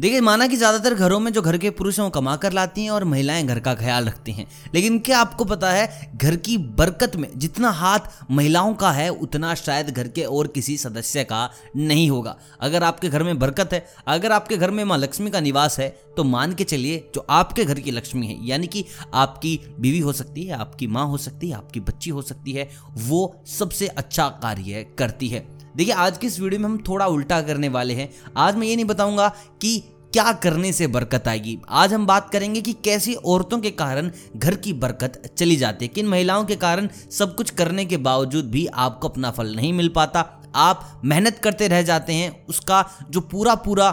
देखिए, माना कि ज़्यादातर घरों में जो घर के पुरुष हैं, वो कमा कर लाती हैं और महिलाएँ घर का ख्याल रखती हैं। लेकिन क्या आपको पता है, घर की बरकत में जितना हाथ महिलाओं का है, उतना शायद घर के और किसी सदस्य का नहीं होगा। अगर आपके घर में बरकत है, अगर आपके घर में माँ लक्ष्मी का निवास है तो मान के चलिए, जो आपके घर की लक्ष्मी है, यानी कि आपकी बीवी हो सकती है, आपकी माँ हो सकती है, आपकी बच्ची हो सकती है, वो सबसे अच्छा कार्य करती है। देखिए, आज की इस वीडियो में हम थोड़ा उल्टा करने वाले हैं। आज मैं ये नहीं बताऊँगा कि क्या करने से बरकत आएगी। आज हम बात करेंगे कि कैसी औरतों के कारण घर की बरकत चली जाती है, किन महिलाओं के कारण सब कुछ करने के बावजूद भी आपको अपना फल नहीं मिल पाता। आप मेहनत करते रह जाते हैं, उसका जो पूरा पूरा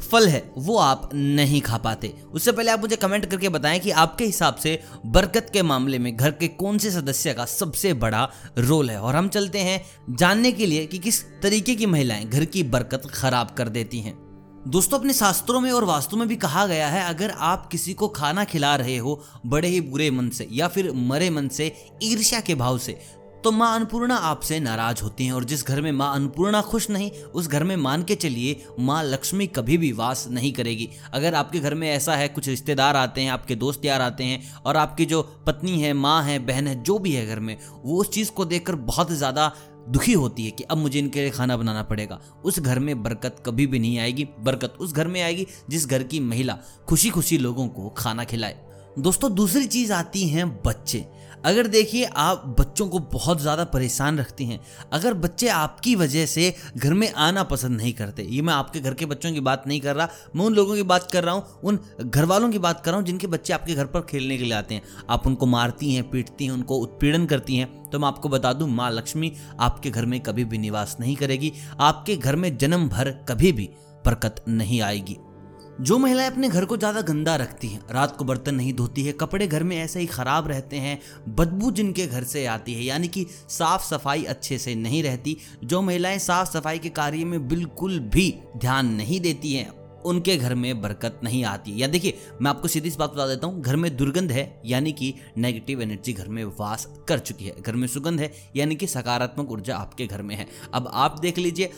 फल है, वो आप नहीं खा पाते। उससे पहले आप मुझे कमेंट करके बताएँ कि आपके हिसाब से बरकत के मामले में घर के कौन से सदस्य का सबसे बड़ा रोल है? और हम चलते हैं जानने के लिए कि किस तरीके की महिलाएँ घर की बरकत खराब कर देती हैं। दोस्तों, अपने शास्त्रों में और वास्तु में भी कहा गया है, अगर आप किसी को खाना खिला रहे हो, बड़े ही बुरे मन से या फिर मरे मन से, ईर्ष्या के भाव से तो माँ अन्नपूर्णा आपसे नाराज़ होती हैं और जिस घर में माँ अन्नपूर्णा खुश नहीं, उस घर में मान के चलिए, माँ लक्ष्मी कभी भी वास नहीं करेगी। अगर आपके घर में ऐसा है, कुछ रिश्तेदार आते हैं, आपके दोस्त यार आते हैं, और आपकी जो पत्नी है, माँ है, बहन है, जो भी है घर में, वो उस चीज़ को देखकर बहुत ज़्यादा दुखी होती है कि अब मुझे इनके लिए खाना बनाना पड़ेगा। उस घर में बरकत कभी भी नहीं आएगी। बरकत उस घर में आएगी जिस घर की महिला खुशी खुशी लोगों को खाना खिलाए। दोस्तों, दूसरी चीज़ आती हैं बच्चे। अगर देखिए, आप बच्चों को बहुत ज़्यादा परेशान रखती हैं। अगर बच्चे आपकी वजह से घर में आना पसंद नहीं करते, ये मैं आपके घर के बच्चों की बात नहीं कर रहा, मैं उन लोगों की बात कर रहा हूँ, उन घर वालों की बात कर रहा हूँ, जिनके बच्चे आपके घर पर खेलने के लिए आते हैं। आप उनको मारती हैं, पीटती हैं, उनको उत्पीड़न करती हैं तो मैं आपको बता दूँ, माँ लक्ष्मी आपके घर में कभी भी निवास नहीं करेगी, आपके घर में जन्म भर कभी भी बरकत नहीं आएगी। जो महिलाएँ अपने घर को ज़्यादा गंदा रखती हैं, रात को बर्तन नहीं धोती है, कपड़े घर में ऐसे ही ख़राब रहते हैं, बदबू जिनके घर से आती है, यानी कि साफ़ सफ़ाई अच्छे से नहीं रहती, जो महिलाएँ साफ़ सफ़ाई के कार्य में बिल्कुल भी ध्यान नहीं देती हैं, उनके घर में बरकत नहीं आती। या देखिए, मैं आपको सीधी सी बात बता देता हूँ, घर में दुर्गंध है, यानी कि नेगेटिव एनर्जी घर में वास कर चुकी है, घर में सुगंध है, यानी कि सकारात्मक ऊर्जा आपके घर में है। अब आप देख लीजिए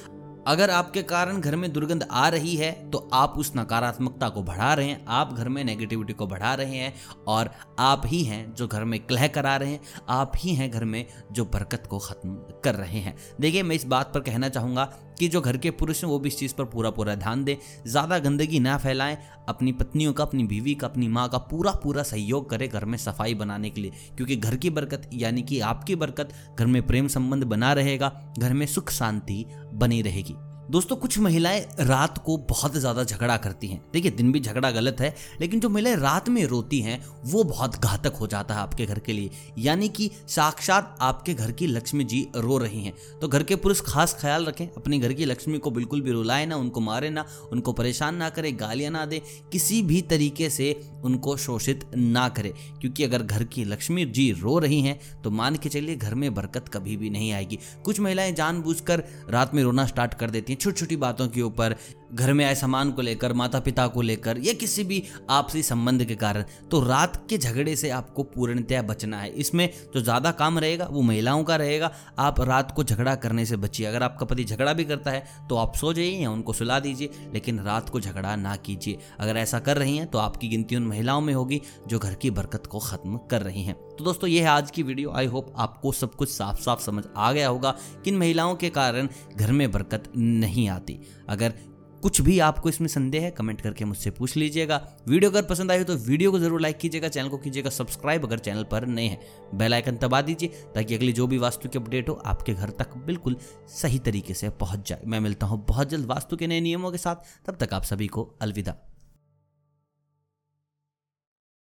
अगर आपके कारण घर में दुर्गंध आ रही है तो आप उस नकारात्मकता को बढ़ा रहे हैं। आप घर में नेगेटिविटी को बढ़ा रहे हैं और आप ही हैं जो घर में कलह करा रहे हैं। आप ही हैं घर में जो बरकत को ख़त्म कर रहे हैं। देखिए, मैं इस बात पर कहना चाहूँगा कि जो घर के पुरुष हैं, वो भी इस चीज़ पर पूरा पूरा ध्यान दें। ज़्यादा गंदगी ना फैलाएँ, अपनी पत्नियों का, अपनी बीवी का, अपनी माँ का पूरा पूरा सहयोग करें घर में सफ़ाई बनाने के लिए। क्योंकि घर की बरकत, यानी कि आपकी बरकत, घर में प्रेम संबंध बना रहेगा, घर में सुख शांति बनी रहेगी। दोस्तों, कुछ महिलाएँ रात को बहुत ज़्यादा झगड़ा करती हैं। देखिए, दिन भी झगड़ा गलत है, लेकिन जो महिलाएँ रात में रोती हैं, वो बहुत घातक हो जाता है आपके घर के लिए। यानी कि साक्षात आपके घर की लक्ष्मी जी रो रही हैं। तो घर के पुरुष खास ख्याल रखें, अपने घर की लक्ष्मी को बिल्कुल भी रुलाए ना, उनको मारे ना, उनको परेशान ना करे, गालियाँ ना दे, किसी भी तरीके से उनको शोषित ना करे। क्योंकि अगर घर की लक्ष्मी जी रो रही हैं तो मान के चलिए घर में बरकत कभी भी नहीं आएगी। कुछ महिलाएँ जानबूझकर रात में रोना स्टार्ट कर देती हैं। छोटी छोटी बातों के ऊपर घर में आए सामान को लेकर माता पिता को लेकर, या किसी भी आपसी संबंध के कारण तो रात के झगड़े से आपको पूर्णतया बचना है। इसमें जो ज़्यादा काम रहेगा, वो महिलाओं का रहेगा। आप रात को झगड़ा करने से बचिए। अगर आपका पति झगड़ा भी करता है तो आप सो जाइए या उनको सुला दीजिए, लेकिन रात को झगड़ा ना कीजिए। अगर ऐसा कर रही हैं तो आपकी गिनती उन महिलाओं में होगी, जो घर की बरकत को ख़त्म कर रही हैं। तो दोस्तों, ये है आज की वीडियो। आई होप आपको सब कुछ साफ़ साफ़ समझ आ गया होगा, किन महिलाओं के कारण घर में बरकत नहीं आती। अगर कुछ भी आपको इसमें संदेह है, कमेंट करके मुझसे पूछ लीजिएगा। वीडियो अगर पसंद आई हो तो वीडियो को ज़रूर लाइक कीजिएगा, चैनल को कीजिएगा, सब्सक्राइब अगर चैनल पर नए हैं, बेल आइकन दबा दीजिए, ताकि अगली जो भी वास्तु की अपडेट हो आपके घर तक बिल्कुल सही तरीके से पहुँच जाए। मैं मिलता हूँ बहुत जल्द वास्तु के नए नियमों के साथ। तब तक आप सभी को अलविदा।